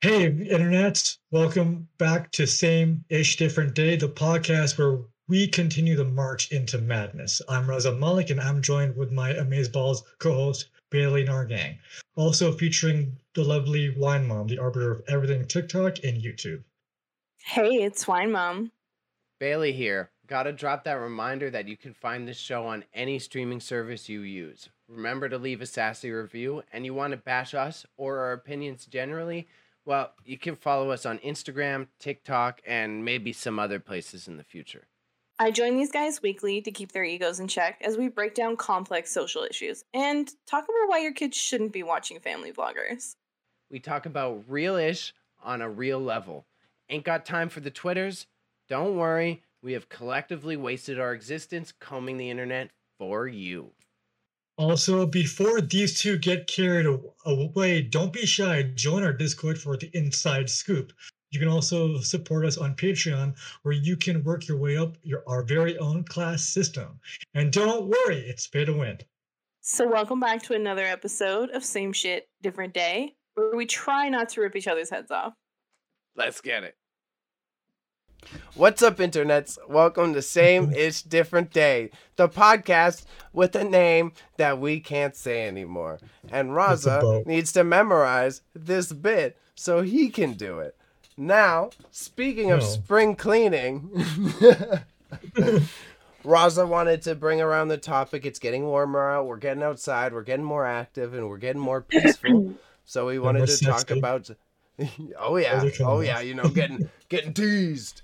Hey, Internet. Welcome back to Same Ish Different Day, the podcast where we continue the march into madness. I'm Raza Malik, and I'm joined with my Amazeballs co host, Bailey Nargang. Also featuring the lovely Wine Mom, the arbiter of everything TikTok and YouTube. Hey, it's Wine Mom. Bailey here. Gotta drop that reminder that you can find this show on any streaming service you use. Remember to leave a sassy review, and you want to bash us or our opinions generally? Well, you can follow us on Instagram, TikTok, and maybe some other places in the future. I join these guys weekly to keep their egos in check as we break down complex social issues and talk about why your kids shouldn't be watching family vloggers. We talk about real ish on a real level. Ain't got time for the Twitters? Don't worry, we have collectively wasted our existence combing the internet for you. Also, before these two get carried away, don't be shy. Join our Discord for the inside scoop. You can also support us on Patreon, where you can work your way up your our very own class system. And don't worry, it's pay to win. So, welcome back to another episode of Same Shit, Different Day, where we try not to rip each other's heads off. Let's get it. What's up, internets? Welcome to Same Ish Different Day, the podcast with a name that we can't say anymore. And Raza needs to memorize this bit so he can do it. Now, speaking of no. spring cleaning, Raza wanted to bring around the topic. It's getting warmer out. We're getting outside. We're getting more active, and we're getting more peaceful. So we wanted to talk about. oh yeah, oh yeah. You know, getting getting teased.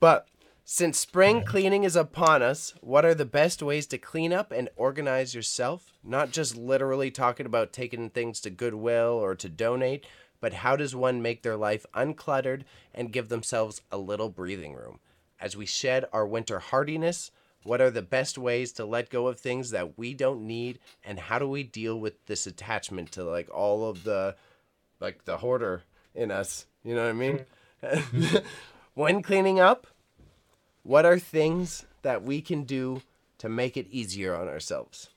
But since spring cleaning is upon us, what are the best ways to clean up and organize yourself? Not just literally talking about taking things to Goodwill or to donate, but how does one make their life uncluttered and give themselves a little breathing room? As we shed our winter hardiness, what are the best ways to let go of things that we don't need and how do we deal with this attachment to like all of the like the hoarder in us, you know what I mean? When cleaning up, what are things that we can do to make it easier on ourselves?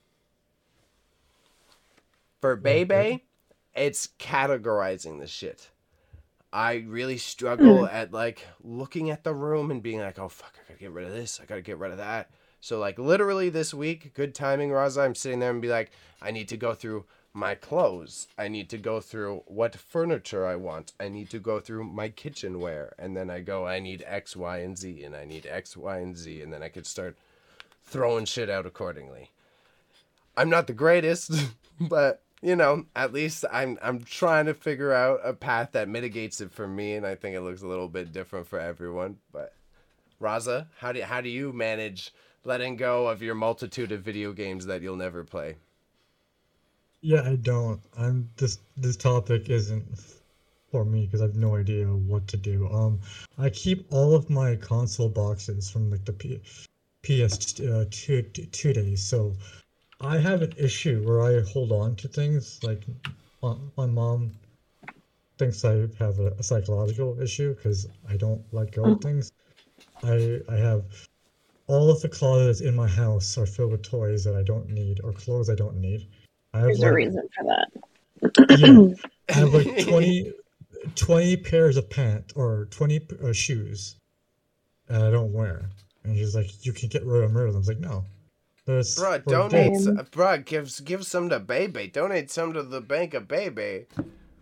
For Bebe, it's categorizing the shit. I really struggle mm. at like looking at the room and being like, oh fuck, I gotta get rid of this, I gotta get rid of that. So like literally this week, good timing, Raza, I'm sitting there and be like, I need to go through my clothes. I need to go through what furniture I want. I need to go through my kitchenware. And then I go, I need X, Y, and Z. And I need X, Y, and Z. And then I could start throwing shit out accordingly. I'm not the greatest, but you know, at least I'm I'm trying to figure out a path that mitigates it for me, and I think it looks a little bit different for everyone. But Raza, how do how do you manage letting go of your multitude of video games that you'll never play? Yeah, I don't. I'm this this topic isn't for me because I have no idea what to do. Um, I keep all of my console boxes from like the P- PS uh, two two days. So I have an issue where I hold on to things. Like my, my mom thinks I have a, a psychological issue because I don't let go of things. I I have all of the closets in my house are filled with toys that I don't need or clothes I don't need There's like, a reason for that. yeah, I have like 20, 20 pairs of pants or 20 uh, shoes that I don't wear. And she's like, you can get rid of them. I was like, no. Bro, donate, some, bro, give, give some to Baby. Donate some to the Bank of Baby.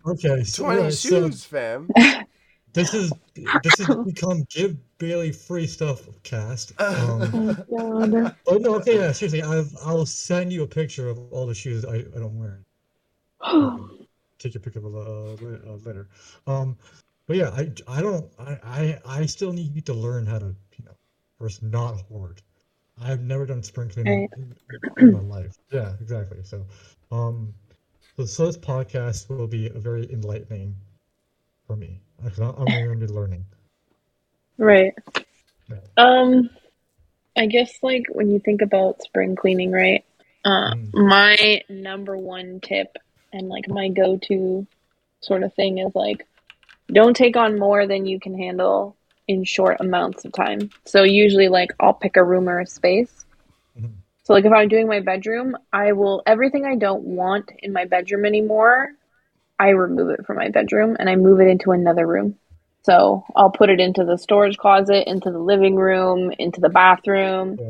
Okay. So, 20 yeah, shoes, so, fam. This is this has become give Bailey free stuff cast. Um, oh, oh no, okay, yeah, seriously, I've, I'll send you a picture of all the shoes I, I don't wear. Um, take your picture of uh, later. Um, but yeah, I, I don't I, I I still need to learn how to you know first not hoard. I've never done spring cleaning in, in my life. Yeah, exactly. So, um, so, so this podcast will be a very enlightening for me. I'm going to be learning. Right. Yeah. Um, I guess like when you think about spring cleaning, right? Uh, mm. my number one tip and like my go-to sort of thing is like don't take on more than you can handle in short amounts of time. So usually like I'll pick a room or a space. Mm-hmm. So like if I'm doing my bedroom, I will everything I don't want in my bedroom anymore, I remove it from my bedroom and I move it into another room. So I'll put it into the storage closet, into the living room, into the bathroom.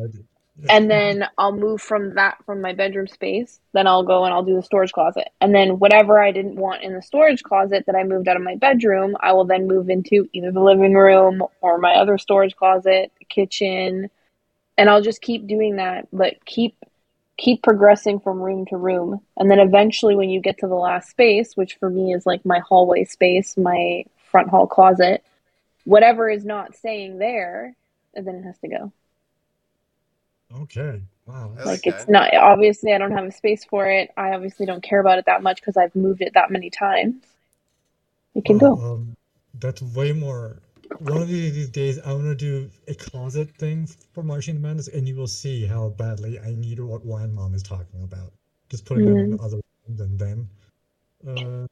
And then I'll move from that from my bedroom space. Then I'll go and I'll do the storage closet. And then whatever I didn't want in the storage closet that I moved out of my bedroom, I will then move into either the living room or my other storage closet, kitchen. And I'll just keep doing that, but keep keep progressing from room to room. And then eventually, when you get to the last space, which for me is like my hallway space, my front hall closet, whatever is not staying there, then it has to go. Okay. Wow. Like it's not obviously I don't have a space for it. I obviously don't care about it that much because I've moved it that many times. It can go. Um, that's way more one of these days I want to do a closet thing for Marching Madness, and you will see how badly I need what Wine Mom is talking about. Just putting mm-hmm. them in other rooms and then. Uh,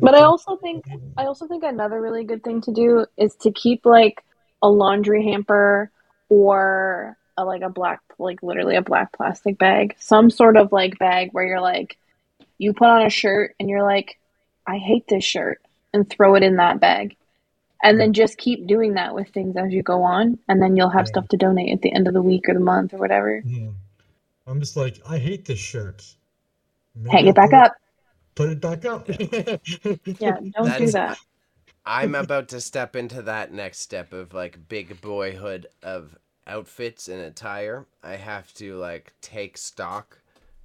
but I also think I also think another really good thing to do is to keep like a laundry hamper or a, like a black like literally a black plastic bag, some sort of like bag where you're like you put on a shirt and you're like I hate this shirt and throw it in that bag and then just keep doing that with things as you go on and then you'll have yeah. stuff to donate at the end of the week or the month or whatever. Yeah. i'm just like i hate this shirt. Maybe hang it back up. put it back up. Yeah don't that do is, that. I'm about to step into that next step of like big boyhood of outfits and attire. I have to like take stock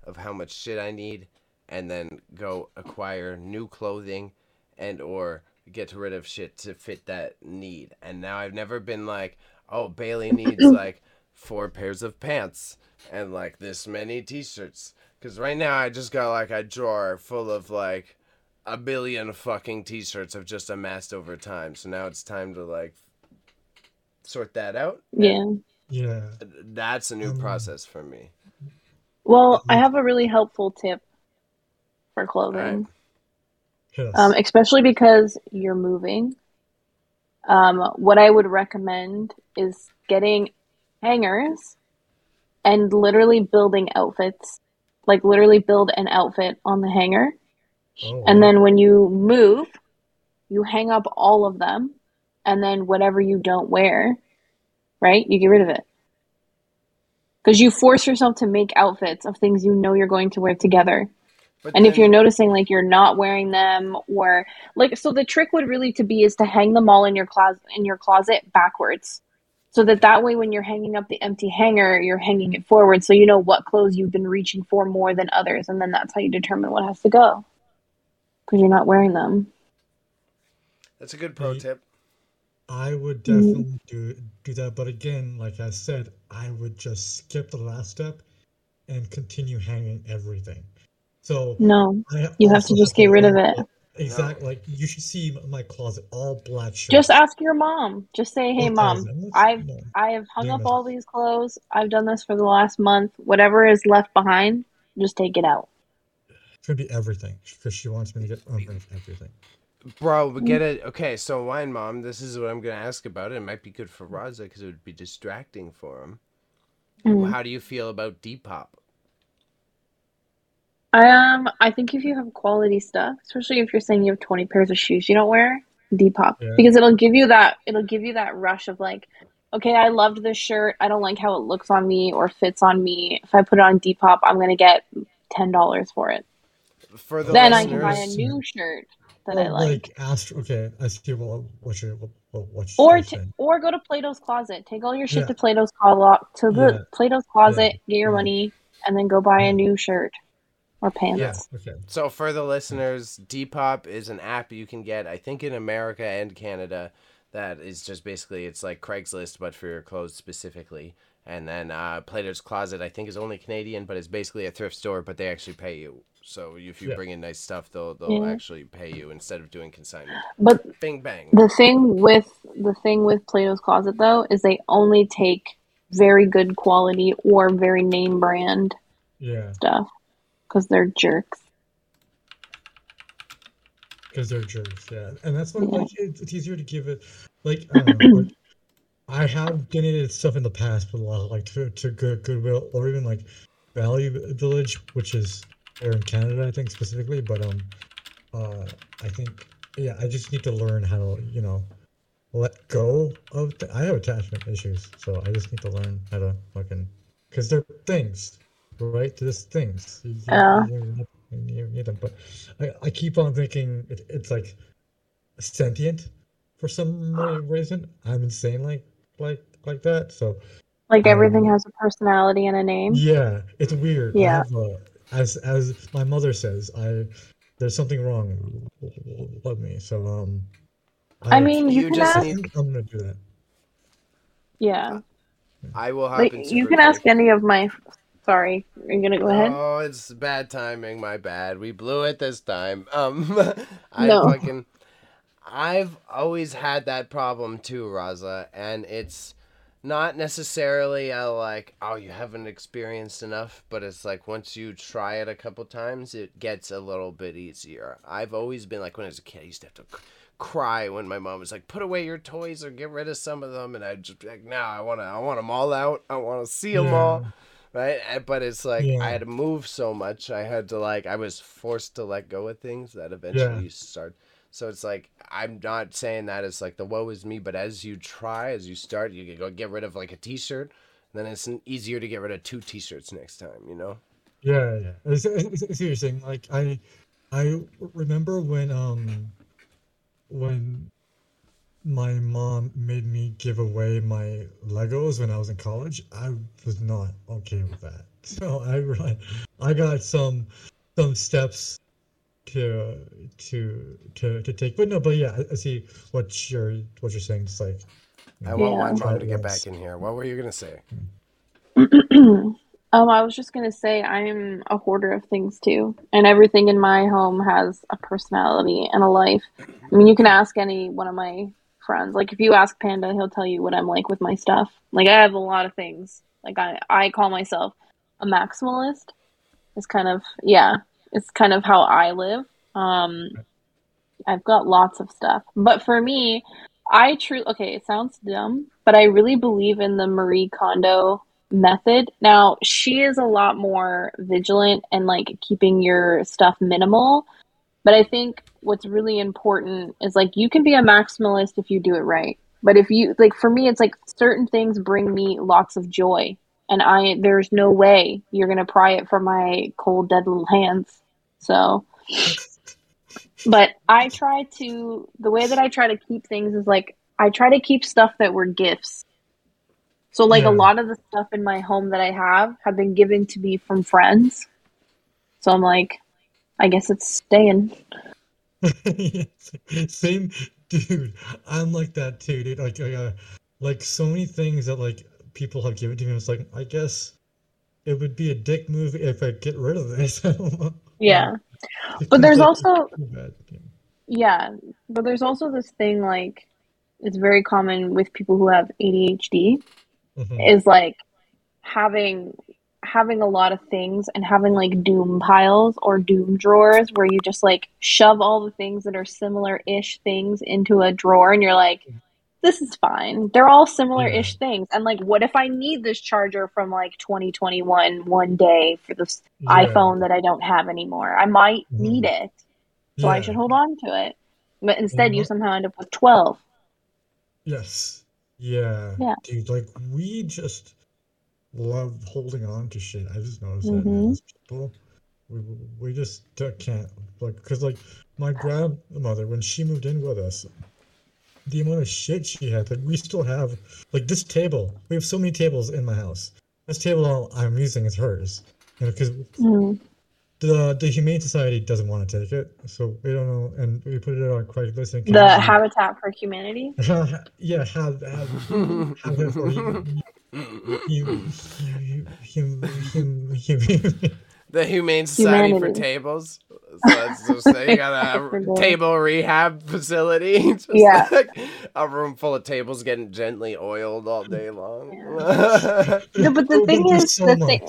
of how much shit i need and then go acquire new clothing and or get rid of shit to fit that need. And now I've never been like, oh, Bailey needs like four pairs of pants and like this many t-shirts. Cause right now I just got like a drawer full of like a billion fucking t-shirts I've just amassed over time. So now it's time to like sort that out. Yeah. Yeah. That's a new um, process for me. Well, I have a really helpful tip for clothing. Yes. Um, especially because you're moving. Um, what I would recommend is getting hangers and literally building outfits. Like literally build an outfit on the hanger. Oh. And then when you move, you hang up all of them. And then whatever you don't wear, right, you get rid of it. Because you force yourself to make outfits of things you know you're going to wear together. But and then, if you're noticing like you're not wearing them or like so the trick would really to be is to hang them all in your closet in your closet backwards. So that that way when you're hanging up the empty hanger, you're hanging it forward so you know what clothes you've been reaching for more than others and then that's how you determine what has to go. Cuz you're not wearing them. That's a good pro tip. I would definitely mm-hmm. do do that, but again, like I said, I would just skip the last step and continue hanging everything. So no, you have to just get rid of it. Exactly. Like you should see my closet all black shirts. Just ask your mom. Just say, "Hey, mom, I've I have hung up all these clothes. I've done this for the last month. Whatever is left behind, just take it out." It's gonna be everything because she wants me to get everything. Bro, we get it. Okay, so wine mom, this is what I'm gonna ask about. It, it might be good for Raza because it would be distracting for him. Mm. How do you feel about Depop? Um, I think if you have quality stuff, especially if you're saying you have 20 pairs of shoes you don't wear, Depop yeah. because it'll give you that it'll give you that rush of like, okay, I loved this shirt. I don't like how it looks on me or fits on me. If I put it on Depop, I'm gonna get ten dollars for it. For the then listeners, I can buy a new shirt that well, I like. Like Astro, okay, I see what what you what, what or t- or go to Plato's Closet. Take all your shit yeah. to Plato's closet to the yeah. Plato's Closet. Get your money and then go buy a new shirt or pants. Yeah. Okay. So for the listeners, Depop is an app you can get, I think, in America and Canada. That is just basically it's like Craigslist, but for your clothes specifically. And then uh, Plato's Closet, I think, is only Canadian, but it's basically a thrift store, but they actually pay you. So if you yeah. bring in nice stuff, they'll they'll yeah. actually pay you instead of doing consignment. But bing bang. The thing with the thing with Plato's Closet though is they only take very good quality or very name brand yeah. stuff because they're jerks. Because they're jerks, yeah, and that's why yeah. like it's easier to give it like I, know, like I have donated stuff in the past, but a lot of, like to to good Goodwill or even like Value Village, which is there in Canada, I think specifically. But um, uh, I think yeah, I just need to learn how to you know let go of. Th- I have attachment issues, so I just need to learn how to fucking because they're things, right? They're just things. You, yeah. You, you, need them, but I, I keep on thinking it, it's like sentient for some reason. I'm insane like like like that. So like everything um, has a personality and a name. Yeah, it's weird. Yeah. A, as as my mother says, I there's something wrong with me. So um. I, I mean, you, you can just ask. Need... I'm gonna do that. Yeah. I will like, You can ask any of my. Sorry, I'm gonna go ahead? Oh, it's bad timing. My bad. We blew it this time. Um, I no. fucking. I've always had that problem too, Raza, and it's not necessarily a like, oh, you haven't experienced enough, but it's like once you try it a couple times, it gets a little bit easier. I've always been like when I was a kid, I used to have to cry when my mom was like, "Put away your toys or get rid of some of them," and I'd just be like, "No, I want to, I want them all out. I want to see them yeah. all." Right, but it's like yeah. I had to move so much. I had to like I was forced to let go of things that eventually yeah. start so it's like I'm not saying that it's like the woe is me, but as you try, as you start, you can go get rid of like a T-shirt, then it's easier to get rid of two T-shirts next time. You know? Yeah, yeah. It's, it's, it's interesting. Like I, I remember when um, when my mom made me give away my Legos when I was in college. I was not okay with that. So I really, I got some some steps to to to to take. But no, but yeah, I, see what you're what you're saying. It's like I want yeah. my mom to get back in here. What were you gonna say? um, I was just gonna say I'm a hoarder of things too, and everything in my home has a personality and a life. I mean, you can ask any one of my friends. Like if you ask Panda, he'll tell you what I'm like with my stuff. Like I have a lot of things. Like I I call myself a maximalist. It's kind of yeah. It's kind of how I live. Um, I've got lots of stuff, but for me, I truly okay. It sounds dumb, but I really believe in the Marie Kondo method. Now, she is a lot more vigilant and like keeping your stuff minimal. But I think what's really important is like you can be a maximalist if you do it right. But if you like for me it's like certain things bring me lots of joy and I there's no way you're going to pry it from my cold dead little hands. So, but I try to, the way that I try to keep things is like, I try to keep stuff that were gifts. So, like, yeah. a lot of the stuff in my home that I have have been given to me from friends. So, I'm like, I guess it's staying. Same, dude. I'm like that too, dude. Like, uh, like so many things that like people have given to me. It's like, I guess it would be a dick move if I get rid of this. Yeah. But there's also yeah, but there's also this thing like it's very common with people who have ADHD mm-hmm. is like having having a lot of things and having like doom piles or doom drawers where you just like shove all the things that are similar ish things into a drawer and you're like this is fine. They're all similar ish yeah. things. And like, what if I need this charger from like 2021 one day for this yeah. iPhone that I don't have anymore? I might mm-hmm. need it. So yeah. I should hold on to it. But instead, mm-hmm. you somehow end up with 12. Yes. Yeah. Yeah. Dude, like, we just love holding on to shit. I just noticed mm-hmm. that as people. We, we just can't, like, because, like, my grandmother, when she moved in with us, the amount of shit she had. Like we still have like this table. We have so many tables in my house. This table I'm using is hers, because mm. the the Humane Society doesn't want to take it, so we don't know. And we put it on Craigslist. And the Habitat for Humanity. yeah, have have have the Humane Society Humanity. for Tables. So say you got a table rehab facility. yeah. Like a room full of tables getting gently oiled all day long. Yeah. no, but the thing is, so the thing,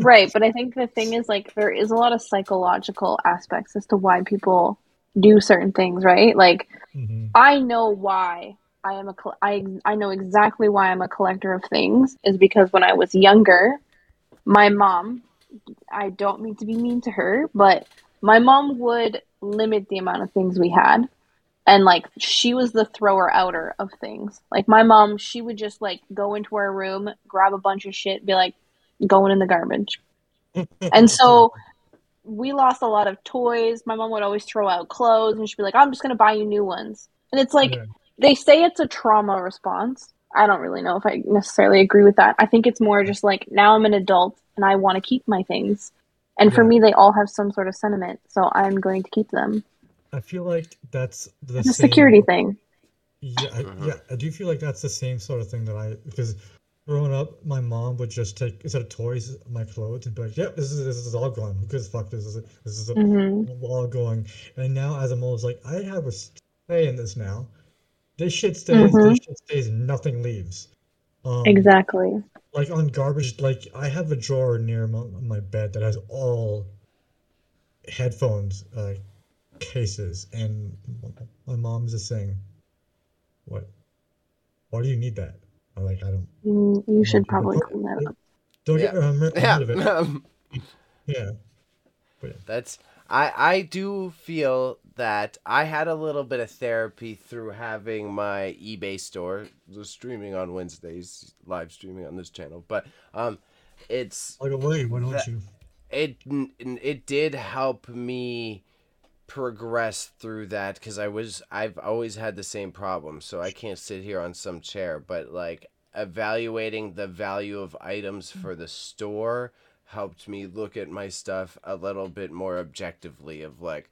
right? But I think the thing is, like, there is a lot of psychological aspects as to why people do certain things, right? Like, mm-hmm. I know why I am a, I, I know exactly why I'm a collector of things is because when I was younger, my mom I don't mean to be mean to her, but my mom would limit the amount of things we had. And like she was the thrower outer of things. Like my mom, she would just like go into our room, grab a bunch of shit, be like, going in the garbage. and so we lost a lot of toys. My mom would always throw out clothes and she'd be like, I'm just going to buy you new ones. And it's like, yeah. They say it's a trauma response. I don't really know if I necessarily agree with that. I think it's more just like, now I'm an adult and I want to keep my things. And yeah. for me, they all have some sort of sentiment. So I'm going to keep them. I feel like that's the security thing. Yeah, I, yeah. I do feel like that's the same sort of thing that I, because growing up, my mom would just take instead of toys, my clothes, and be like, "Yep, yeah, this is this is all gone. Who gives fuck? This is this is mm-hmm. all going." And now, as I'm always like, I have a say in this now. This shit stays. Mm-hmm. This shit stays. Nothing leaves. Um, exactly. Like on garbage, like I have a drawer near my, my bed that has all headphones uh, cases, and my mom's just saying, "What? Why do you need that?" I'm like, I don't. You should probably clean that up. Don't yeah. get um, yeah. of it. yeah. That's I I do feel that I had a little bit of therapy through having my eBay store, the streaming on Wednesdays, live streaming on this channel. But um, it's like away. Why don't you? It it did help me progress through that because I was I've always had the same problem, so I can't sit here on some chair. But like evaluating the value of items for the store helped me look at my stuff a little bit more objectively of like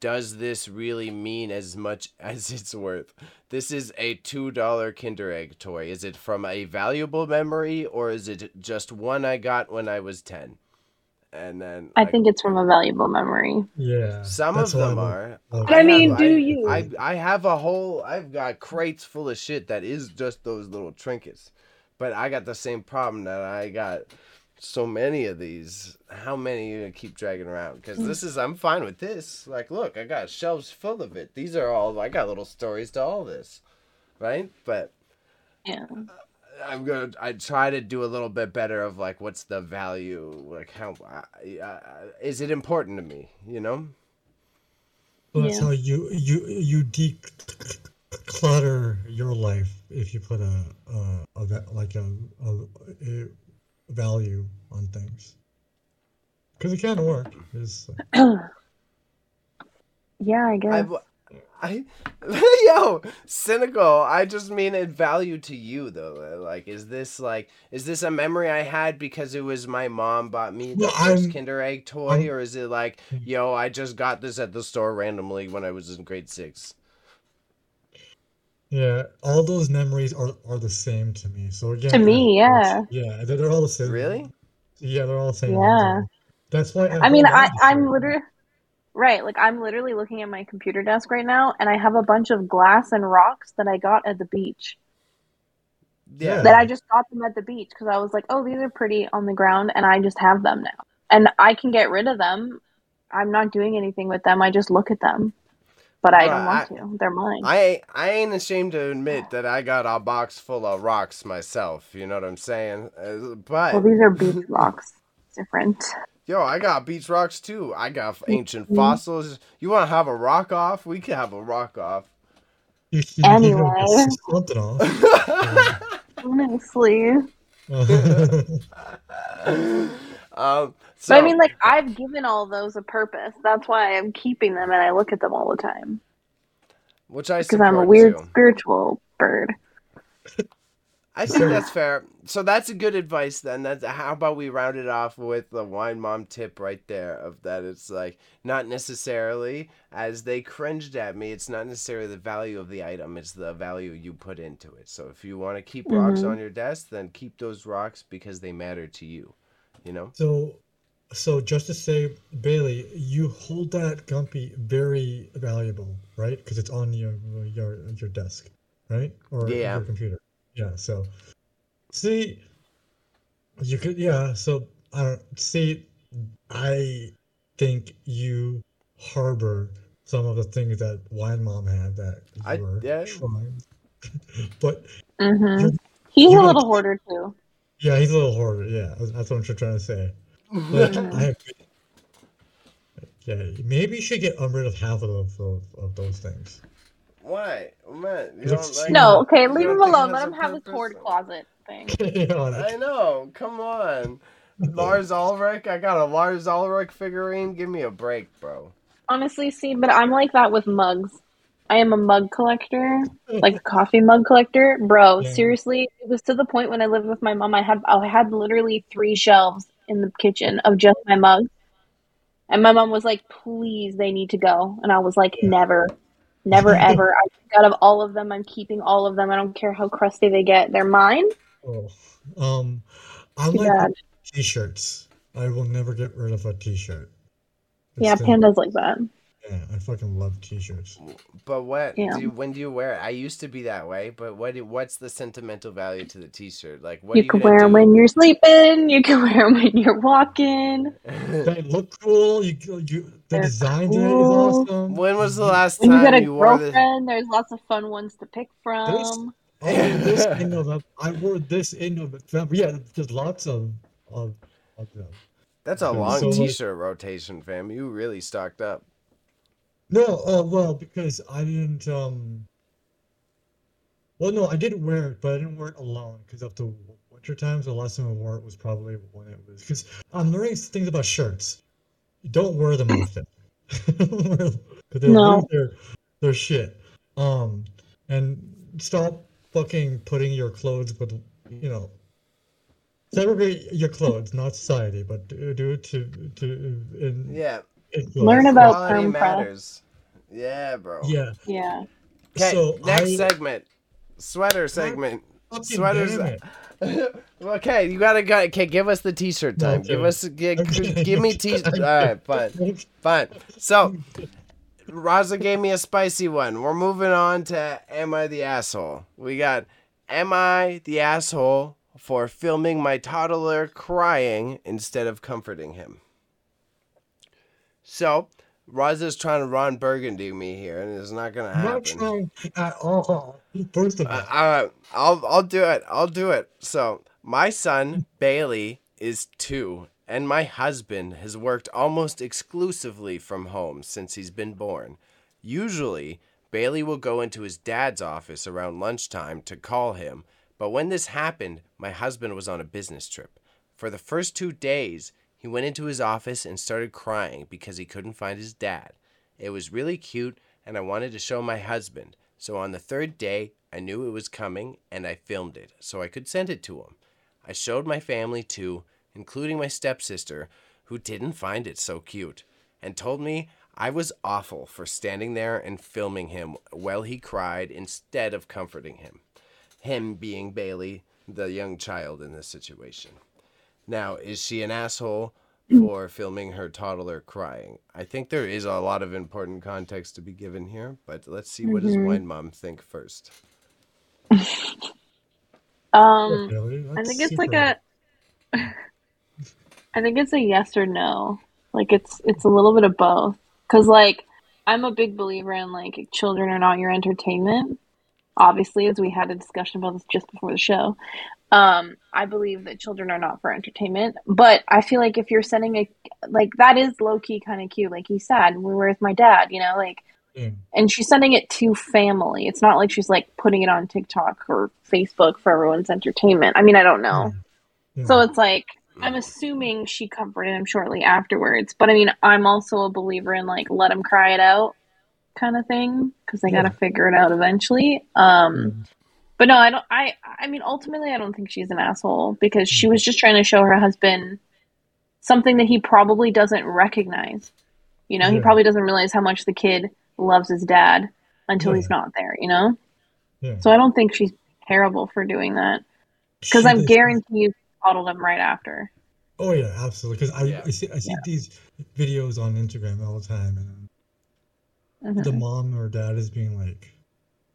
does this really mean as much as it's worth? This is a $2 Kinder Egg toy. Is it from a valuable memory or is it just one I got when I was 10? and then I think it's from a valuable memory. Yeah, some of them are. But I, I mean, have, do I, you? I I have a whole. I've got crates full of shit that is just those little trinkets, but I got the same problem that I got so many of these. How many you gonna keep dragging around? Because this is I'm fine with this. Like, look, I got shelves full of it. These are all I got little stories to all this, right? But yeah. I'm gonna. I try to do a little bit better of like, what's the value? Like, how is it important to me? You know. Well, that's yeah. how you you you declutter your life if you put a, a, a like a, a, a value on things because it can work. Uh, yeah, I guess. I've, I, yo, cynical. I just mean it value to you though. Like, is this like, is this a memory I had because it was my mom bought me the well, 1st Kinder Egg toy, I'm, or is it like, yo, I just got this at the store randomly when I was in grade six? Yeah, all those memories are are the same to me. So again, to me, yeah, yeah, they're, they're all the same. Really? Yeah, they're all the same. Yeah. That's why. I, I mean, I I'm literally Right, like I'm literally looking at my computer desk right now, and I have a bunch of glass and rocks that I got at the beach. Yeah. That I just got them at the beach because I was like, oh, these are pretty on the ground, and I just have them now. And I can get rid of them. I'm not doing anything with them. I just look at them. But I don't want I, to. They're mine. I I ain't ashamed to admit that I got a box full of rocks myself. You know what I'm saying? Uh, but well, these are beach rocks. Different. Yo, I got beach rocks too. I got ancient mm-hmm. fossils. You want to have a rock off? We can have a rock off. Anyway. Honestly. Um, so, but I mean, like, I've given all those a purpose. That's why I'm keeping them and I look at them all the time. Which I because I'm a weird too. spiritual bird. I think that's fair. So that's a good advice then. That's how about we round it off with the wine mom tip right there of that it's like not necessarily as they cringed at me, it's not necessarily the value of the item, it's the value you put into it. So if you want to keep mm-hmm. rocks on your desk, then keep those rocks because they matter to you. You know? So so just to say, Bailey, you hold that Gumby very valuable, right? Because it's on your your your desk, right? Or yeah. your computer. Yeah. So, see, you could. Yeah. So I don't see. I think you harbor some of the things that Wine Mom had that you I, were yeah. trying. but mm-hmm. he's a little hoarder too. Yeah, he's a little hoarder. Yeah, that's what I'm trying to say. Like, I have, Yeah, maybe you should get um, rid of half of, of, of those things. Why? Man, you don't like no, okay, leave him alone. Let him have his hoard closet thing. I know. Come on. Lars Ulrich. I got a Lars Ulrich figurine. Give me a break, bro. Honestly, see, but I'm like that with mugs. I am a mug collector, like a coffee mug collector, bro. Yeah. Seriously, it was to the point when I lived with my mom. I had I had literally three shelves in the kitchen of just my mugs, and my mom was like, "Please, they need to go," and I was like, "Never, never, ever." I out of all of them, I'm keeping all of them. I don't care how crusty they get; they're mine. Oh, um, I like t-shirts. I will never get rid of a t-shirt. It's yeah, pandas like that. Yeah, I fucking love t-shirts. But what? Yeah. Do you, when do you wear it? I used to be that way, but what? What's the sentimental value to the t-shirt? Like, what? You, can wear them when you're sleeping. You can wear them when you're walking. they look cool. You, you the design cool. is awesome. When was the last when time you got a you girlfriend? The... There's lots of fun ones to pick from. There's, oh, this in November. I wore this in November. Yeah, there's lots of of, of them. That's a long so, t-shirt rotation, fam. You really stocked up. No, uh, well, because I didn't. um Well, no, I did wear it, but I didn't wear it alone because of the winter times. The last time I wore it was probably when it was because I'm learning things about shirts. Don't wear them often. because they no. lose their their shit. Um, and stop fucking putting your clothes with you know segregate your clothes, not society, but do it to to in, yeah Learn about therm matters. Yeah, bro. Yeah. Yeah. Okay, so next I... segment. Sweater segment. Sweaters. okay, you gotta go. Okay, give us the t-shirt time. Okay. Give us. Give, okay. give me t. All right, fine, fine. So, Raza gave me a spicy one. We're moving on to Am I the asshole? We got Am I the asshole for filming my toddler crying instead of comforting him? So, Raza's trying to Ron Burgundy me here, and it's not gonna happen. Not trying at all. First of all, uh, uh, I'll I'll do it. I'll do it. So my son Bailey is two, and my husband has worked almost exclusively from home since he's been born. Usually, Bailey will go into his dad's office around lunchtime to call him, but when this happened, my husband was on a business trip. For the first two days, he went into his office and started crying because he couldn't find his dad. It was really cute, and I wanted to show my husband. So on the third day, I knew it was coming and I filmed it so I could send it to him. I showed my family too, including my stepsister, who didn't find it so cute, and told me I was awful for standing there and filming him while he cried instead of comforting him. Him being Bailey, the young child in this situation. Now, is she an asshole for filming her toddler crying? I think there is a lot of important context to be given here, but let's see what mm-hmm. does Wine Mom think first. um, I think it's like a. I think it's a yes or no. Like it's it's a little bit of both. Cause like I'm a big believer in like children are not your entertainment. Obviously, as we had a discussion about this just before the show, um, I believe that children are not for entertainment, but I feel like if you're sending a like that is low key kind of cute. Like he said, we were with my dad, you know, like, mm. and she's sending it to family. It's not like she's like putting it on TikTok or Facebook for everyone's entertainment. I mean, I don't know. Mm. So it's like I'm assuming she comforted him shortly afterwards, but I mean, I'm also a believer in like let him cry it out kind of thing because they yeah. got to figure it out eventually. Um, mm. But no, I don't. I I mean, ultimately, I don't think she's an asshole because she was just trying to show her husband something that he probably doesn't recognize. You know, yeah. he probably doesn't realize how much the kid loves his dad until yeah. he's not there. You know. Yeah. So I don't think she's terrible for doing that because I'm guaranteed you coddled him right after. Oh yeah, absolutely. Because I, I see I see these videos on Instagram all the time, and mm-hmm. the mom or dad is being like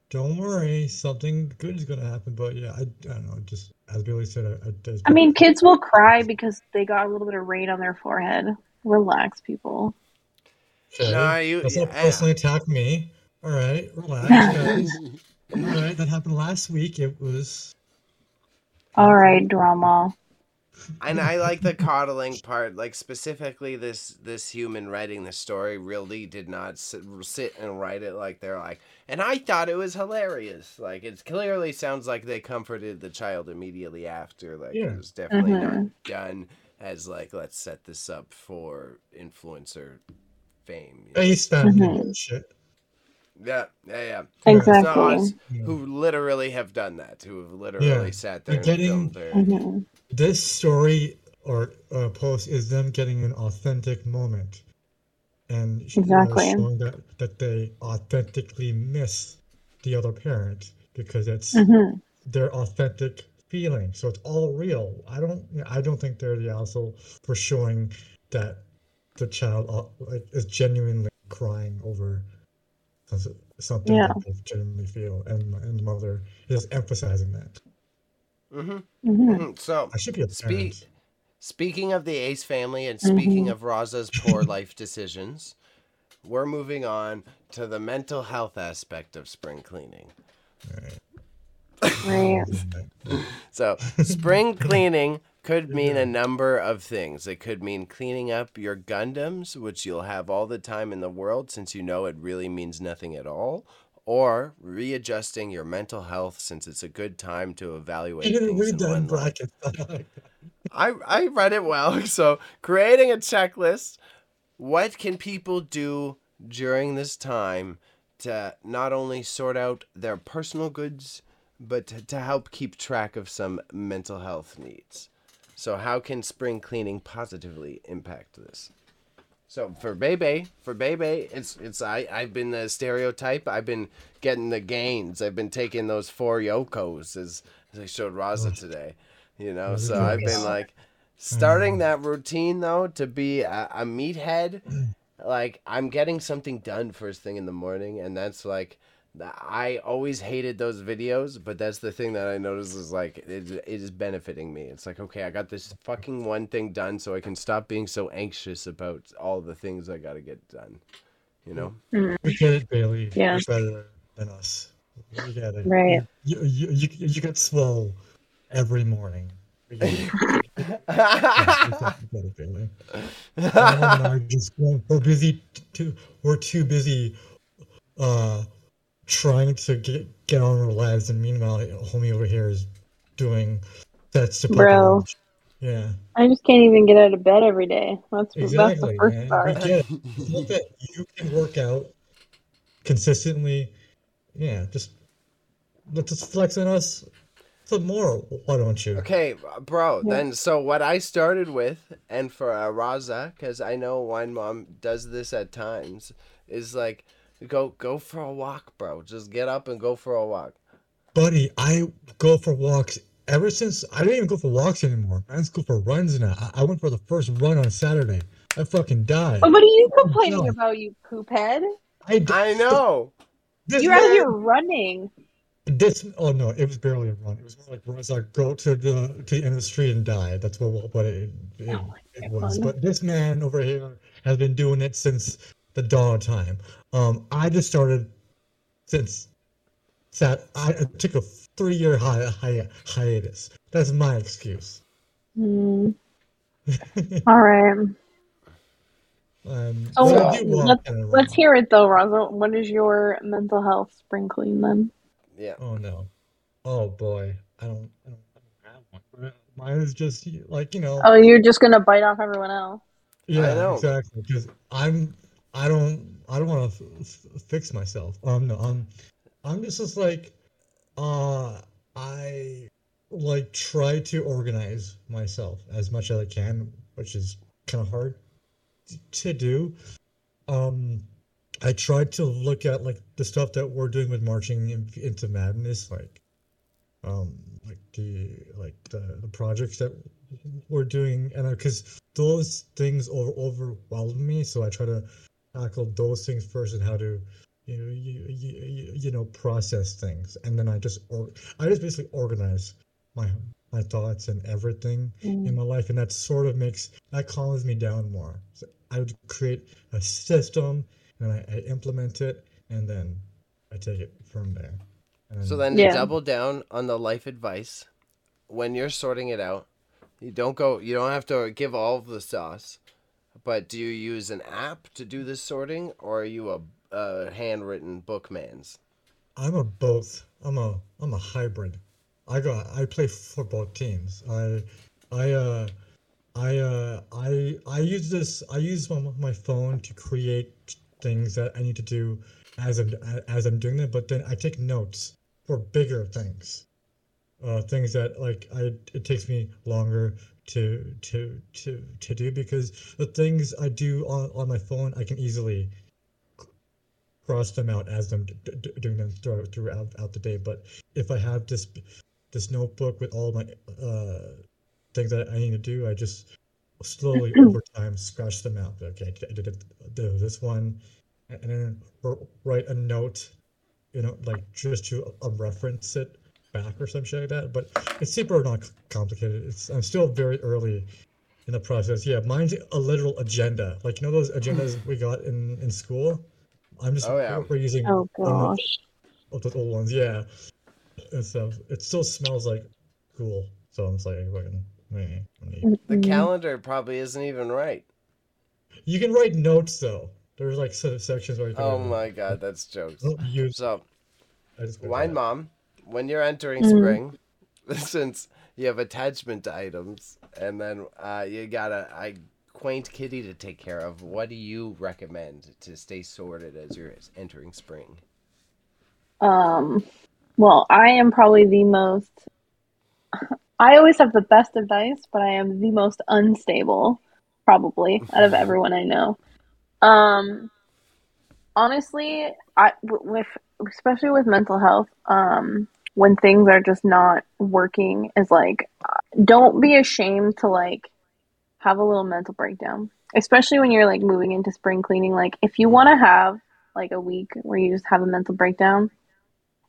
don't worry, something good is gonna happen. But yeah, I, I don't know. Just as Billy said, I, I, I mean, kids will cry because they got a little bit of rain on their forehead. Relax, people. Okay. No, you Let's not personally attack me. All right, relax, guys. All right, that happened last week. It was. All right, drama. And I like the coddling part. Like specifically, this this human writing the story really did not sit, sit and write it like they're like. And I thought it was hilarious. Like it clearly sounds like they comforted the child immediately after. Like yeah. it was definitely mm-hmm. not done as like let's set this up for influencer fame. You know? Based on mm-hmm. shit. Yeah, yeah, yeah. Exactly. who literally have done that, who have literally yeah. sat there getting, mm-hmm. This story or uh, post is them getting an authentic moment, and exactly showing that that they authentically miss the other parent because it's mm-hmm. their authentic feeling. So it's all real. I don't. I don't think they're the asshole for showing that the child uh, like is genuinely crying over something yeah. that they genuinely feel, and and mother is emphasizing that. Mm-hmm. Mm-hmm. mm-hmm. So I should be a spe- Speaking of the Ace family and speaking mm-hmm. of Raza's poor life decisions, we're moving on to the mental health aspect of spring cleaning. Right. so, spring cleaning could mean a number of things. It could mean cleaning up your Gundams, which you'll have all the time in the world since you know it really means nothing at all, or readjusting your mental health since it's a good time to evaluate. You didn't read that in brackets. I I read it well. So creating a checklist. What can people do during this time to not only sort out their personal goods, but to, to help keep track of some mental health needs? So how can spring cleaning positively impact this? So for Bebe, for Bebe, it's it's I I've been the stereotype. I've been getting the gains. I've been taking those four yokos as, as I showed Raza today. You know, so I've been like starting that routine though to be a, a meathead. Like I'm getting something done first thing in the morning, and that's like I always hated those videos, but that's the thing that I noticed is like it, it is benefiting me. It's like okay, I got this fucking one thing done, so I can stop being so anxious about all the things I got to get done. You know, mm-hmm. we get it, Bailey. Yeah, You're better than us. We get it. Right. You you you, you get swole every morning. We get it. yeah, we get it, Bailey. are just we're busy. Too, we're too busy. Uh, trying to get get on our lives, and meanwhile, homie over here is doing that's the bro. Yeah, I just can't even get out of bed every day. That's, exactly, that's the first man. part. Look that you can work out consistently. Yeah, just let's just flex on us some more. Why don't you? Okay, bro. Yeah. Then so what I started with, and for uh, Raza, because I know Wine Mom does this at times, is like Go go for a walk, bro. Just get up and go for a walk. Buddy, I go for walks ever since I don't even go for walks anymore. I just go for runs now. I, I went for the first run on Saturday. I fucking died. Oh, what are you complaining no. about, you poop head? I, I know. You're man, out here running. This oh no, it was barely a run. It was more like runs like go to the to the end of the street and die. That's what what it, it, oh it was. But this man over here has been doing it since the dawn of time. Um, I just started since that I took a three year hi- hi- hiatus. That's my excuse. Mm. All right. Um, oh, let's, let's hear it though, Raza. What is your mental health spring clean then? Yeah. Oh no. Oh boy. I don't. I don't, I don't have one. Mine is just like you know. Oh, you're just gonna bite off everyone else. Yeah, exactly. Because I'm I don't I don't want to f- f- fix myself. Um, no, I'm I'm just just like uh I like try to organize myself as much as I can, which is kind of hard to do. Um, I tried to look at like the stuff that we're doing with marching in, into madness, like um, like the like the, the projects that we're doing, and because those things over overwhelm me, so I try to tackle those things first and how to you know you, you, you know process things and then i just or i just basically organize my my thoughts and everything mm. in my life and that sort of makes that calms me down more so i would create a system and I, I implement it and then i take it from there and so then yeah. double down on the life advice when you're sorting it out You don't go. You don't have to give all of the sauce. But do you use an app to do this sorting, or are you a, a handwritten bookman's? I'm a both. I'm a I'm a hybrid. I got I play football teams. I I uh I uh I I use this I use my, my phone to create things that I need to do as I'm as I'm doing them, but then I take notes for bigger things. Uh things that like I it takes me longer to to to to do because the things I do on, on my phone I can easily cross them out as I'm d- d- doing them throughout throughout out the day. But if I have this this notebook with all my uh, things that I need to do, I just slowly over time scratch them out. Okay, I did this one, and then write a note, you know, like just to uh, reference it back or some shit like that. But it's super not complicated. It's I'm still very early in the process. Yeah, mine's a literal agenda. Like you know those agendas we got in in school. I'm just oh, yeah. we're using oh gosh. Um, those old ones. Yeah, and so it still smells like cool. So I'm just like, fucking. The calendar probably isn't even right. You can write notes though. There's like sections where you can. Oh my god, that's jokes. Use... So, wine mom, when you're entering mm. spring, since you have attachment to items, and then uh, you got a, a quaint kitty to take care of, what do you recommend to stay sorted as you're entering spring? Um, well, I am probably the most. I always have the best advice, but I am the most unstable, probably out of everyone I know. Um, honestly, I with especially with mental health, um, when things are just not working, is like, don't be ashamed to like have a little mental breakdown, especially when you're like moving into spring cleaning. Like, if you want to have like a week where you just have a mental breakdown,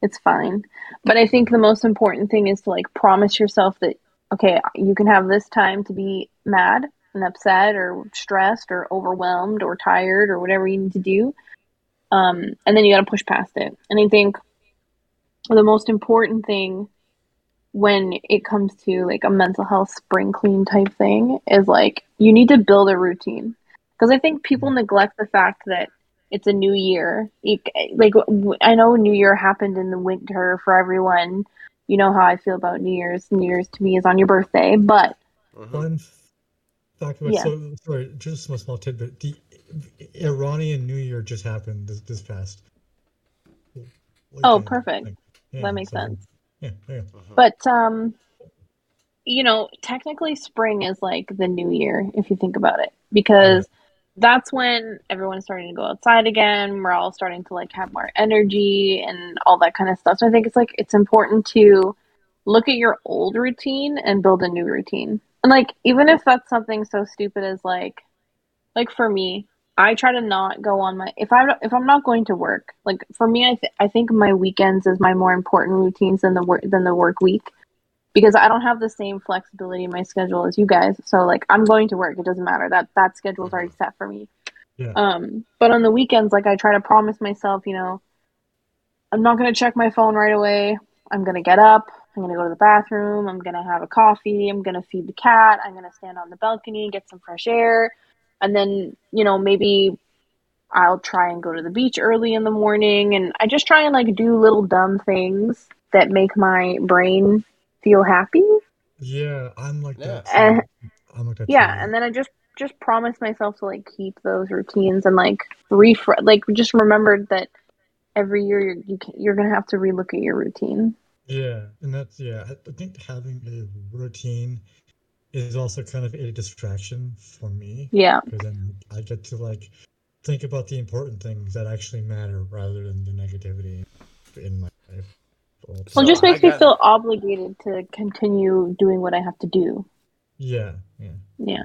it's fine. But I think the most important thing is to like promise yourself that okay, you can have this time to be mad and upset or stressed or overwhelmed or tired or whatever you need to do. Um, and then you got to push past it. And I think the most important thing when it comes to like a mental health spring clean type thing is like you need to build a routine because I think people mm-hmm. neglect the fact that it's a new year. like I know New Year happened in the winter for everyone. You know how I feel about New Year's. New Year's to me is on your birthday, but mm-hmm. fun fact about yeah. so sorry, just a small tidbit. The Iranian New Year just happened this, this past. oh, perfect. Yeah, that makes so, sense. Yeah, yeah. But um, you know, technically, spring is like the new year if you think about it, because that's when everyone's starting to go outside again. We're all starting to like have more energy and all that kind of stuff. So I think it's like it's important to look at your old routine and build a new routine. And like even if that's something so stupid as like like for me, I try to not go on my if I if I'm not going to work. Like for me, I th- I think my weekends is my more important routines than the work than the work week because I don't have the same flexibility in my schedule as you guys. So like I'm going to work. It doesn't matter. That that schedule's already set for me. Yeah. Um, but on the weekends, like I try to promise myself, you know, I'm not gonna check my phone right away. I'm gonna get up. I'm gonna go to the bathroom. I'm gonna have a coffee. I'm gonna feed the cat. I'm gonna stand on the balcony, get some fresh air, and then you know maybe I'll try and go to the beach early in the morning. And I just try and like do little dumb things that make my brain feel happy. Yeah, I'm like that. And, uh, I'm like that. Yeah, too. and then I just just promised myself to like keep those routines and like refresh. Like just remembered that every year you're you can, you're gonna have to relook at your routine. Yeah, and that's yeah. I think having a routine is also kind of a distraction for me. Yeah, because then I get to like think about the important things that actually matter rather than the negativity in my life. Well, it just makes me feel obligated to continue doing what I have to do. Yeah, yeah. Yeah.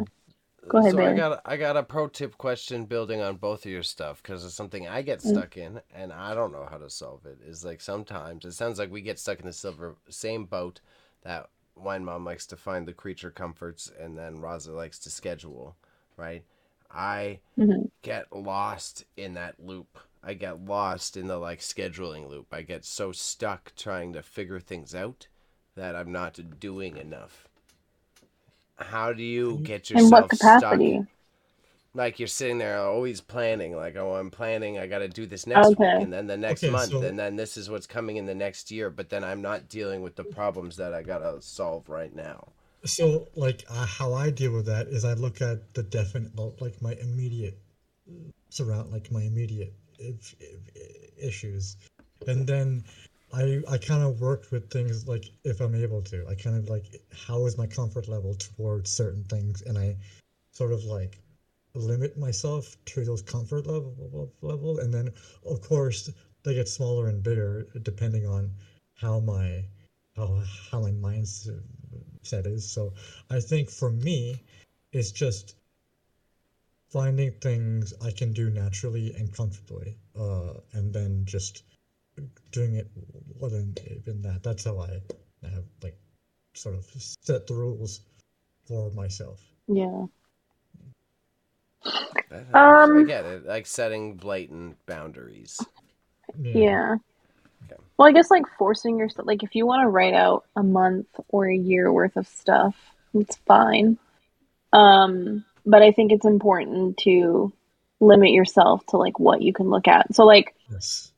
Go ahead, so Bailey. I got a, I got a pro tip question building on both of your stuff because it's something I get mm. stuck mm. in and I don't know how to solve it. Is like sometimes it sounds like we get stuck in the silver same boat that Wine Mom likes to find the creature comforts and then Raza likes to schedule, right? I mm-hmm. get lost in that loop I get lost in the like scheduling loop. I get so stuck trying to figure things out that I'm not doing enough. how do you get yourself in what capacity? Stuck? Like you're sitting there always planning, like, oh, I'm planning, I got to do this next okay. week, and then the next okay, month, so... and then this is what's coming in the next year. But then I'm not dealing with the problems that I gotta solve right now. So, like, uh, how I deal with that is I look at the definite, like, my immediate surround, like, my immediate if, if, issues, and then I I kind of worked with things like if I'm able to. I kind of like how is my comfort level towards certain things, and I sort of like limit myself to those comfort level level, and then of course they get smaller and bigger depending on how my how how my mindset is. So I think for me, it's just finding things I can do naturally and comfortably, uh, and then just doing it within in that. That's how I have like sort of set the rules for myself. Yeah. Um, I get it. Like setting blatant boundaries. Yeah. yeah. Okay. Well, I guess like forcing yourself, like if you want to write out a month or a year worth of stuff, it's fine. Um, but I think it's important to limit yourself to like what you can look at. So like, yes.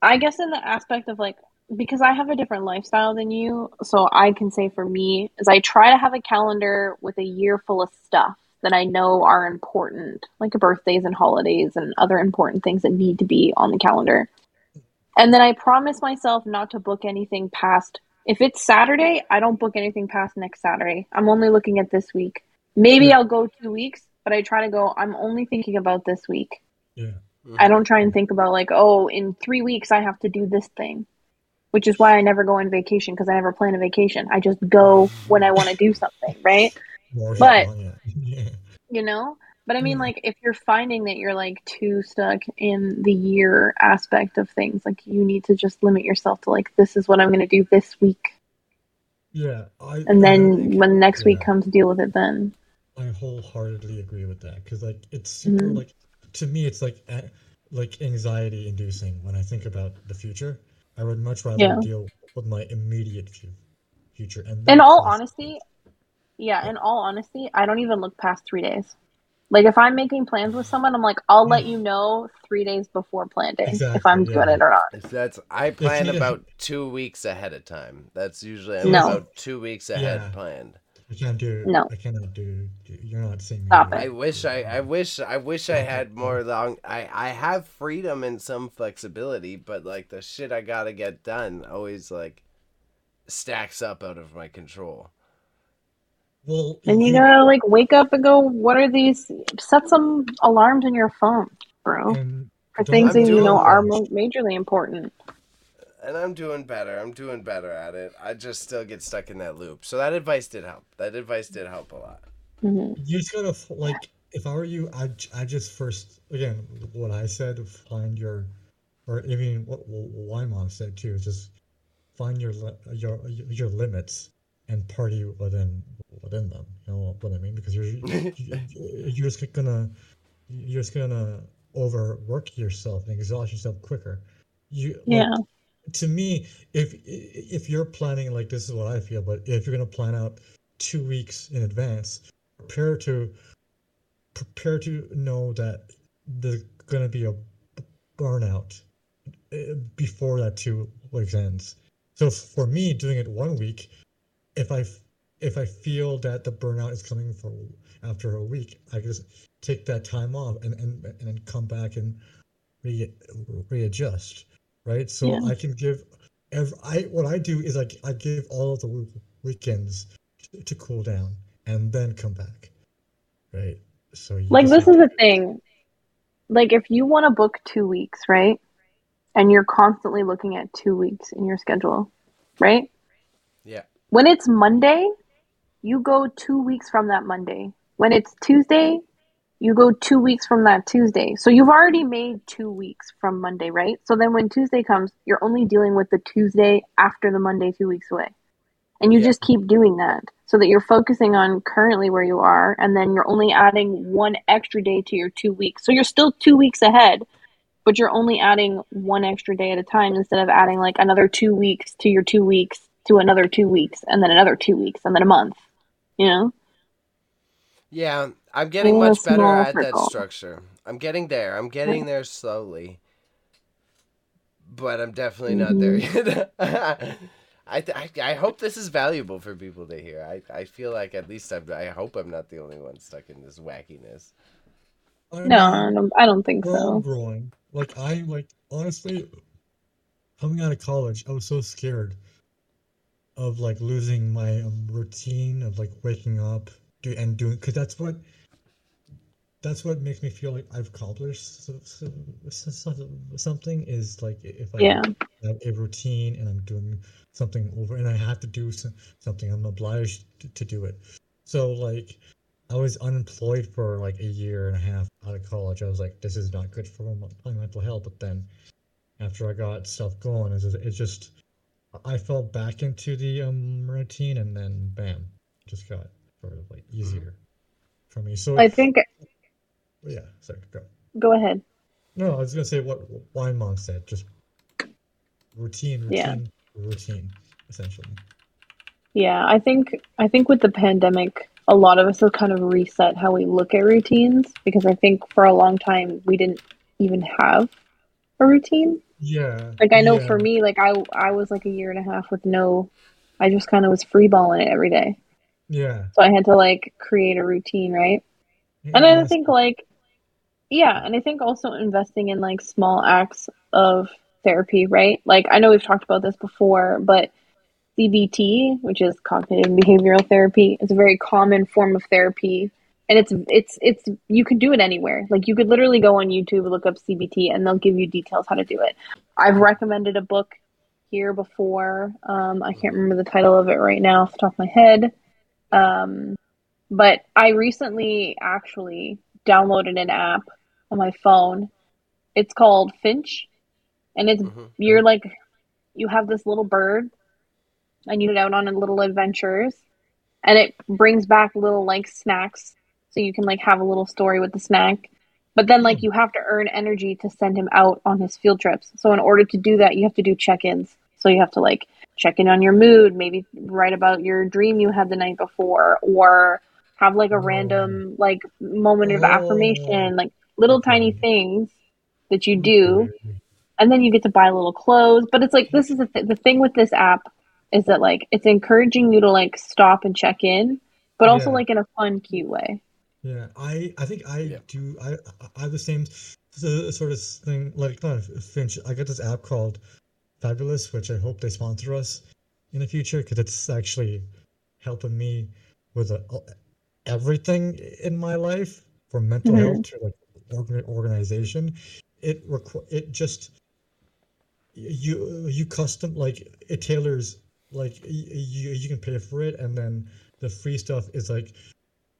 I guess in the aspect of like because I have a different lifestyle than you, so I can say for me is I try to have a calendar with a year full of stuff that I know are important, like birthdays and holidays and other important things that need to be on the calendar. And then I promise myself not to book anything past if it's Saturday, I don't book anything past next Saturday. I'm only looking at this week. Maybe yeah. I'll go 2 weeks, but I try to go I'm only thinking about this week. Yeah. I don't try and think about like, oh, in 3 weeks I have to do this thing which is why I never go on vacation because I never plan a vacation. I just go when I want to do something, right? But you know, but I mean, like, if you're finding that you're like too stuck in the year aspect of things, like, you need to just limit yourself to like, this is what I'm going to do this week. Yeah, I, and then when next yeah. week comes, deal with it then. I wholeheartedly agree with that because, like, it's super mm-hmm. like to me, it's like like anxiety inducing when I think about the future I would much rather yeah. deal with my immediate future. And in all honesty, yeah, in all honesty, I don't even look past three days. Like if I'm making plans with someone, I'm like, I'll let you know three days before plan day exactly, if I'm yeah. doing it or not. If that's I plan about two weeks ahead of time. That's usually I'm no. about two weeks ahead yeah. planned. I can't do. No, I cannot do. You're not seeing me. Stop it. I wish I. I wish. I wish I had more long. I. I have freedom and some flexibility, but like the shit I gotta get done always like stacks up out of my control. Well, and you gotta like wake up and go. What are these? Set some alarms in your phone, bro, for things that you know are majorly important and I'm doing better. I'm doing better at it. I just still get stuck in that loop. So that advice did help. That advice did help a lot. Mm-hmm. You just gotta like, if I were you, I I just first again what I said, find your, or even what what mom said too, is just find your your your limits and party within within them. You know what I mean? Because you're you're just gonna you're just gonna overwork yourself and exhaust yourself quicker. You yeah. Like, to me, if if you're planning like this is what I feel, but if you're gonna plan out two weeks in advance, prepare to prepare to know that there's gonna be a burnout eh, before that two weeks ends. So for me, doing it one week, if I if I feel that the burnout is coming for after a week, I just take that time off and and, and then come back and re, readjust right? So yeah. I can give. Every, I what I do is I I give all of the weekends to, to cool down and then come back, right? So like this is the thing. Like if you want to book two weeks, right? And you're constantly looking at two weeks in your schedule, right? When it's Monday, you go two weeks from that Monday. When it's Tuesday, you go two weeks from that Tuesday. So you've already made two weeks from Monday, right? So then when Tuesday comes, you're only dealing with the Tuesday after the Monday two weeks away. And you yeah. just keep doing that so that you're focusing on currently where you are. And then you're only adding one extra day to your two weeks. So you're still two weeks ahead, but you're only adding one extra day at a time instead of adding like another two weeks to your two weeks to another two weeks and then another two weeks and then a month, you know? Yeah, I'm getting much better at circle. that structure. I'm getting there. I'm getting there slowly. But I'm definitely mm-hmm. not there mm-hmm. yet. I, th- I, I hope this is valuable for people to hear. I, I feel like at least I'm, I hope I'm not the only one stuck in this wackiness. I no, I don't, I don't think so. Growing, like I like honestly, coming out of college, I was so scared of like losing my um, routine of like waking up do and doing because that's what that's what makes me feel like I've accomplished something is like if I yeah. have a routine and I'm doing something over and I have to do something, I'm obliged to do it. So like I was unemployed for like a year and a half out of college. I was like, this is not good for my mental health. But then after I got stuff going, it's just, it just I fell back into the um, routine and then bam, just got sort of like easier mm-hmm. for me. So I think yeah, sorry, go. Go ahead. No, I was gonna say what Wine Mom said. Just routine, routine, yeah. routine, essentially. Yeah, I think I think with the pandemic, a lot of us have kind of reset how we look at routines because I think for a long time we didn't even have a routine. Yeah. Like I know yeah. for me, like I I was like a year and a half with no, I just kind of was freeballing it every day. Yeah. So I had to like create a routine, right? Yeah, and I think like yeah, and I think also investing in like small acts of therapy, right? Like I know we've talked about this before, but CBT, which is cognitive behavioral therapy, is a very common form of therapy. And it's it's it's you could do it anywhere. Like you could literally go on YouTube, look up CBT, and they'll give you details how to do it. I've recommended a book here before. Um, I can't remember the title of it right now off the top of my head. Um, but I recently actually downloaded an app on my phone. It's called Finch, and it's mm-hmm. you're like you have this little bird, and you get out on little adventures, and it brings back little like snacks, so you can like have a little story with the snack. But then like hmm. you have to earn energy to send him out on his field trips. So in order to do that, you have to do check-ins. So you have to like check in on your mood, maybe write about your dream you had the night before, or have like a random like moment of affirmation, like little tiny things that you do and then you get to buy little clothes but it's like this is the, th- the thing with this app is that like it's encouraging you to like stop and check in but also yeah. like in a fun cute way yeah i i think i yeah. do i i have the same sort of thing like not finch i got this app called fabulous which i hope they sponsor us in the future because it's actually helping me with a, everything in my life from mental mm-hmm. health to like organization it requ- it just you you custom like it tailors like you you can pay for it and then the free stuff is like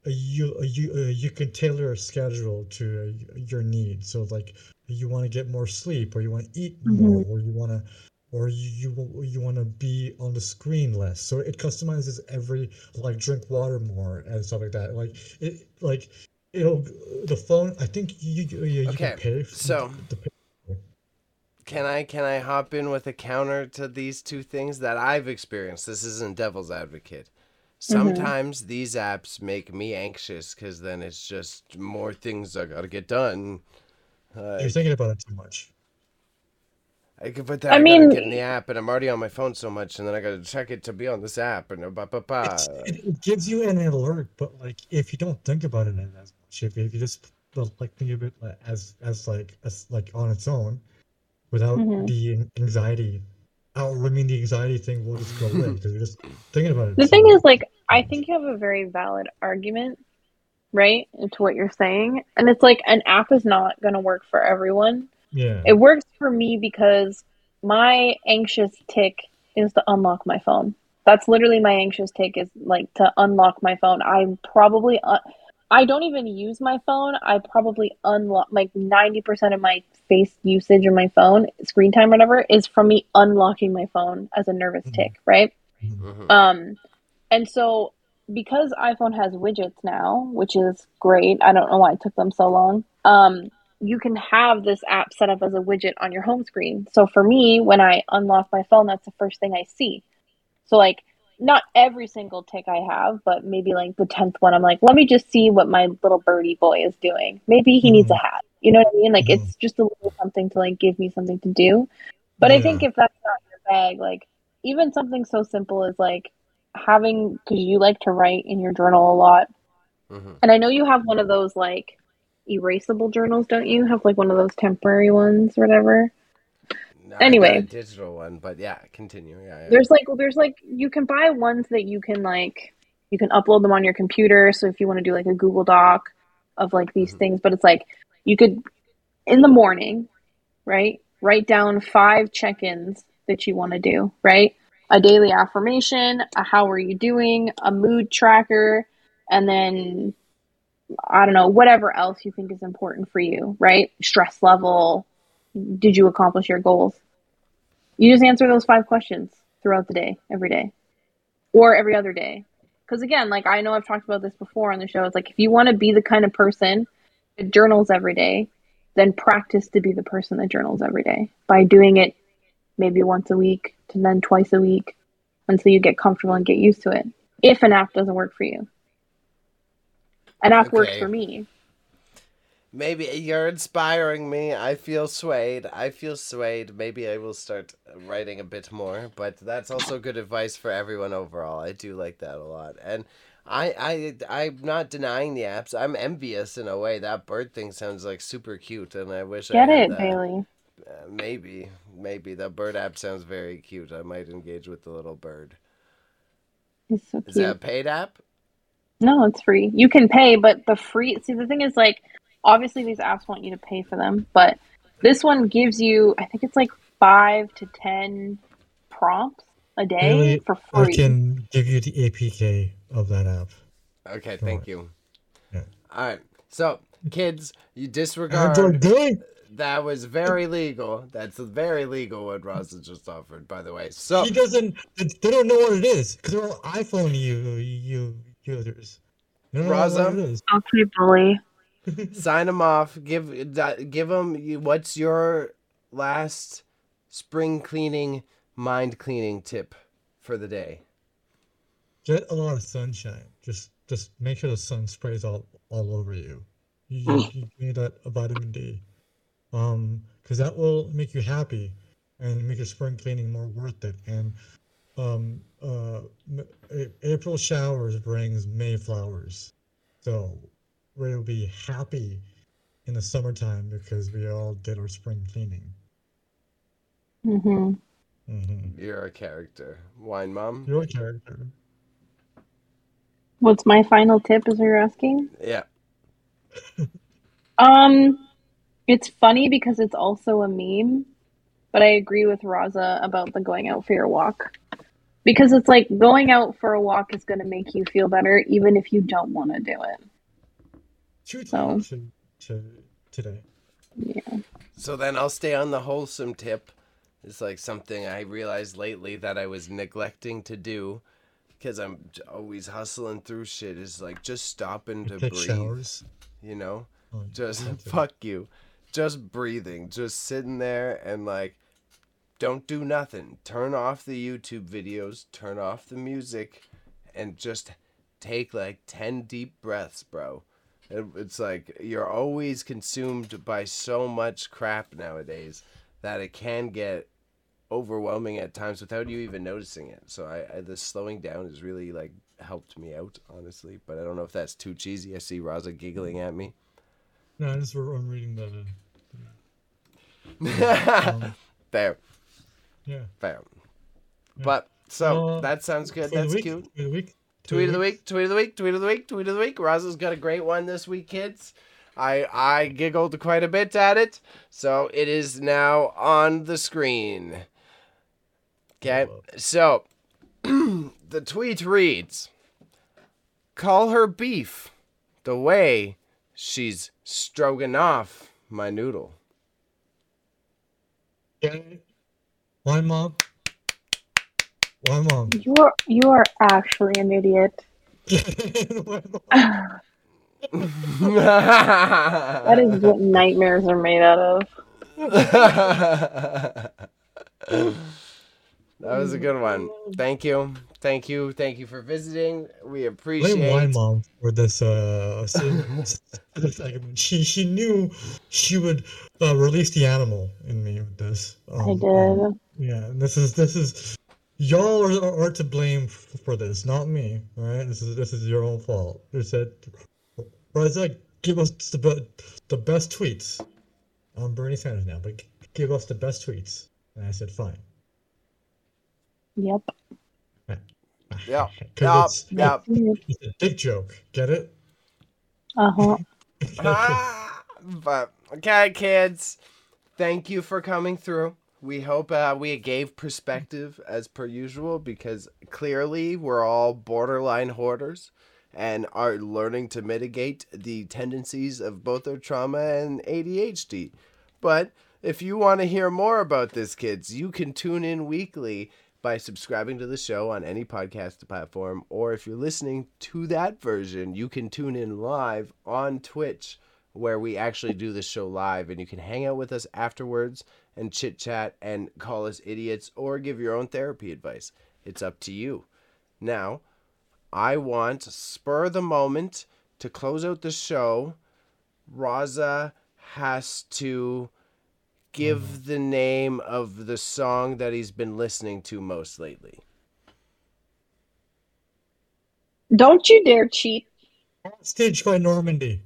you you uh, you can tailor a schedule to your needs so like you want to get more sleep or you want to eat more mm-hmm. or you want to or you you, you want to be on the screen less so it customizes every like drink water more and stuff like that like it like it'll the phone. I think you you, you okay. can pay. For so can I can I hop in with a counter to these two things that I've experienced? This isn't devil's advocate. Mm-hmm. Sometimes mm-hmm. these apps make me anxious because then it's just more things I gotta get done. Uh, You're thinking about it too much. I could put that. I, I mean, get in the app, and I'm already on my phone so much, and then I gotta check it to be on this app, and blah blah blah. It, it gives you an alert, but like if you don't think about it as much, if you just like think of it as as like as like on its own, without mm-hmm. the anxiety. Oh, I mean, the anxiety thing will just go away because you're just thinking about it. The thing is, like, I think you have a very valid argument, right, into what you're saying, and it's like an app is not going to work for everyone. Yeah, it works for me because my anxious tick is to unlock my phone. That's literally my anxious tick is like to unlock my phone. I'm probably. Un- I don't even use my phone. I probably unlock like 90% of my face usage of my phone, screen time, whatever, is from me unlocking my phone as a nervous mm-hmm. tick, right? Mm-hmm. Um, and so because iPhone has widgets now, which is great, I don't know why it took them so long. Um, you can have this app set up as a widget on your home screen. So for me, when I unlock my phone, that's the first thing I see. So like not every single tick I have, but maybe like the tenth one, I'm like, let me just see what my little birdie boy is doing. Maybe he mm-hmm. needs a mm-hmm. hat. You know what I mean? Like mm-hmm. it's just a little something to like give me something to do. But yeah. I think if that's not your bag, like even something so simple as like having because you like to write in your journal a lot, mm-hmm. and I know you have one of those like erasable journals, don't you? Have like one of those temporary ones or whatever. No, anyway, digital one, but yeah, continue. Yeah, yeah, there's like there's like you can buy ones that you can like you can upload them on your computer. So if you want to do like a Google Doc of like these mm-hmm. things, but it's like you could in the morning, right? Write down five check-ins that you want to do, right? A daily affirmation, a how are you doing, a mood tracker, and then I don't know, whatever else you think is important for you, right? Stress level, did you accomplish your goals? You just answer those five questions throughout the day, every day, or every other day. Because again, like I know I've talked about this before on the show, it's like if you want to be the kind of person that journals every day, then practice to be the person that journals every day by doing it maybe once a week to then twice a week until you get comfortable and get used to it. If an app doesn't work for you, an app okay. works for me. Maybe you're inspiring me. I feel swayed. I feel swayed. Maybe I will start writing a bit more, but that's also good advice for everyone overall. I do like that a lot. And I I I'm not denying the apps. I'm envious in a way. That bird thing sounds like super cute and I wish Get I it, that. Bailey. Uh, maybe. Maybe the bird app sounds very cute. I might engage with the little bird. It's so cute. Is that a paid app? No, it's free. You can pay, but the free see the thing is like obviously these apps want you to pay for them, but this one gives you I think it's like five to ten prompts a day really, for free. I can give you the APK of that app. Okay, thank you. Yeah. All right. So, kids, you disregard. That was very legal. That's very legal what Rosa just offered, by the way. So he doesn't. They don't know what it is because they're all iPhone you you users. Rosa, um, okay, bully. Sign them off. Give give them what's your last spring cleaning, mind cleaning tip for the day. Get a lot of sunshine. Just just make sure the sun sprays all all over you. You, you need that vitamin D, um, because that will make you happy and make your spring cleaning more worth it. And um, uh, April showers brings May flowers. So we'll be happy in the summertime because we all did our spring cleaning. Mm-hmm. Mm-hmm. You're a character. Wine mom? You're a character. What's my final tip is what you're asking? Yeah. um it's funny because it's also a meme, but I agree with Raza about the going out for your walk because it's like going out for a walk is going to make you feel better even if you don't want to do it. True so, to, today. Yeah. So then I'll stay on the wholesome tip. It's like something I realized lately that I was neglecting to do because I'm always hustling through shit. Is like just stopping to breathe. Showers. You know, oh, just fuck you, just breathing, just sitting there and like don't do nothing. Turn off the YouTube videos, turn off the music, and just take like 10 deep breaths, bro. It's like you're always consumed by so much crap nowadays that it can get overwhelming at times without you even noticing it. So I, I the slowing down has really like helped me out, honestly. But I don't know if that's too cheesy. I see Raza giggling at me. No, I just I'm reading the. the um, Fair. Yeah. Fair. Yeah. But so uh, that sounds good. That's week, cute. Tweet of the week. Tweet of the week. Tweet of the week. Tweet of the week. Tweet of the week. Raza's got a great one this week, kids. I I giggled quite a bit at it, so it is now on the screen. Okay, so the tweet reads: "Call her beef, the way she's stroking off my noodle." Okay. Why, mom? Why, mom? You are you are actually an idiot. that is what nightmares are made out of. that was a good one. Thank you. thank you, thank you for visiting. We appreciate. Blame my mom for this. Uh, segment. She she knew she would uh, release the animal in me with this. Um, I did. Um, yeah, and this is this is y'all are, are to blame for this, not me. All right, this is this is your own fault. They said, Reza, give us the the best tweets. I'm Bernie Sanders now, but give us the best tweets. And I said, fine. Yep. Yeah. Yep. It's, yep. It's a dick joke. Get it? Uh-huh. ah, but okay, kids. Thank you for coming through. We hope uh, we gave perspective as per usual because clearly we're all borderline hoarders and are learning to mitigate the tendencies of both our trauma and ADHD. But if you want to hear more about this, kids, you can tune in weekly by subscribing to the show on any podcast platform, or if you're listening to that version, you can tune in live on Twitch, where we actually do the show live, and you can hang out with us afterwards and chit chat and call us idiots or give your own therapy advice. It's up to you. Now, I want spur the moment to close out the show. Raza has to give mm. the name of the song that he's been listening to most lately. Don't you dare cheat. Stage by Normandy.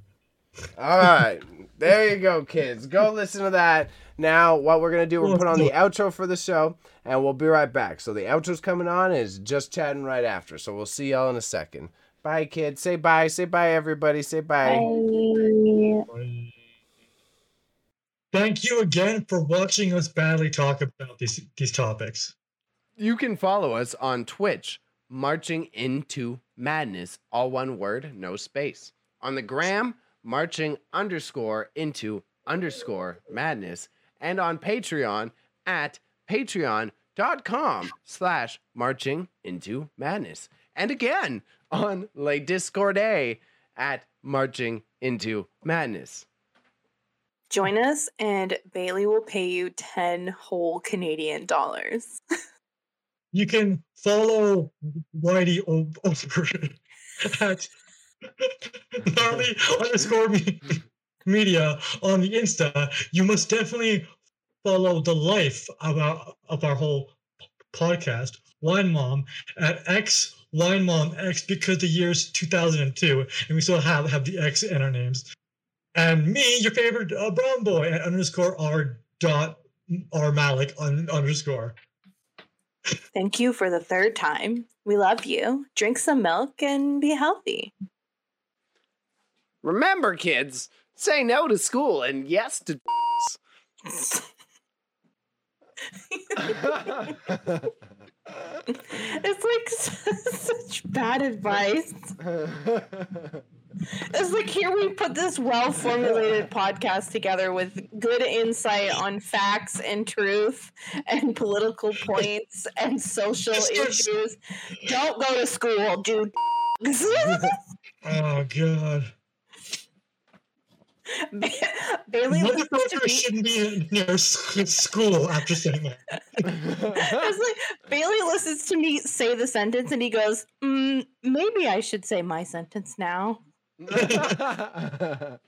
All right. There you go, kids. Go listen to that. Now, what we're going to do, we're put on the outro for the show, and we'll be right back. So the outro's coming on, is just chatting right after. So we'll see y'all in a second. Bye, kids. Say bye. Say bye, everybody. Say bye. bye. bye. Thank you again for watching us badly talk about these these topics. You can follow us on Twitch, marching into madness, all one word, no space. On the gram, marching underscore into underscore madness, and on Patreon at patreon.com slash marching into madness. And again on Le Discord at marching into madness. Join us, and Bailey will pay you 10 whole Canadian dollars. you can follow Whitey over at gnarly underscore media on the Insta. You must definitely follow the life of our, of our whole podcast, Wine Mom, at X Wine Mom X because the year's 2002, and we still have, have the X in our names and me, your favorite uh, brown boy at underscore r dot r malik un, underscore. Thank you for the third time. We love you. Drink some milk and be healthy. Remember, kids, say no to school and yes to. it's like such bad advice. It's like here we put this well formulated podcast together with good insight on facts and truth and political points and social issues. Don't go to school, dude. oh god. Bailey listens to me. shouldn't be near school after saying that. it's like Bailey listens to me say the sentence and he goes, mm, "Maybe I should say my sentence now."